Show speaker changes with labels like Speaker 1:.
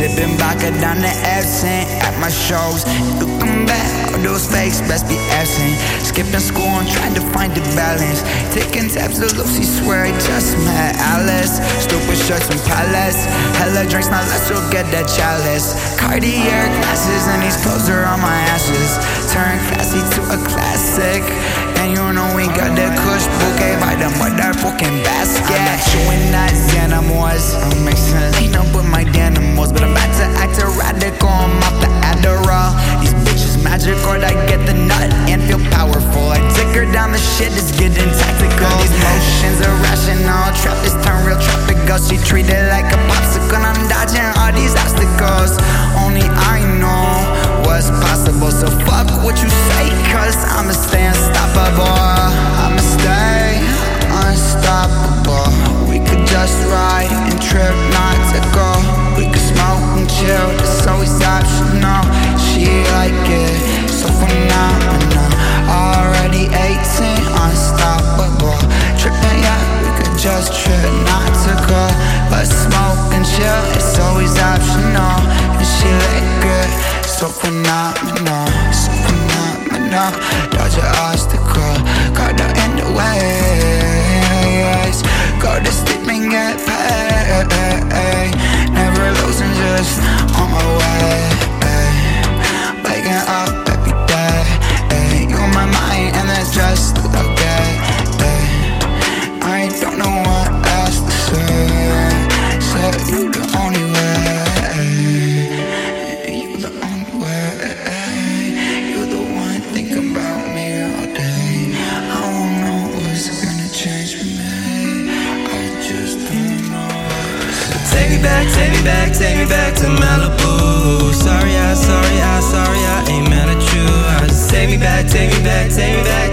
Speaker 1: Sipping vodka down the absent at my shows. You come back, all those fakes best be absent. Skipping school and trying to find the balance. Taking tabs of Lucy, swear I just met Alice. Stupid shirts and palace. Hella drinks, now let's go get that chalice. Cartier glasses and these clothes are on my ashes. Turn classy to a classic. And you know we got that kush bouquet by the motherfucking basket. I'm not chewing that Xanamours. I'm mixing magic I get the nut and feel powerful. I her down the shit, it's getting tactical. These motions irrational. Trap this turn real tropical. She treated like a popsicle. I'm so phenomenal, so phenomenal. Dodge me back, take me back to Malibu. Sorry, I, sorry, I, sorry, I ain't mad at you. I just take me back, take me back, take me back.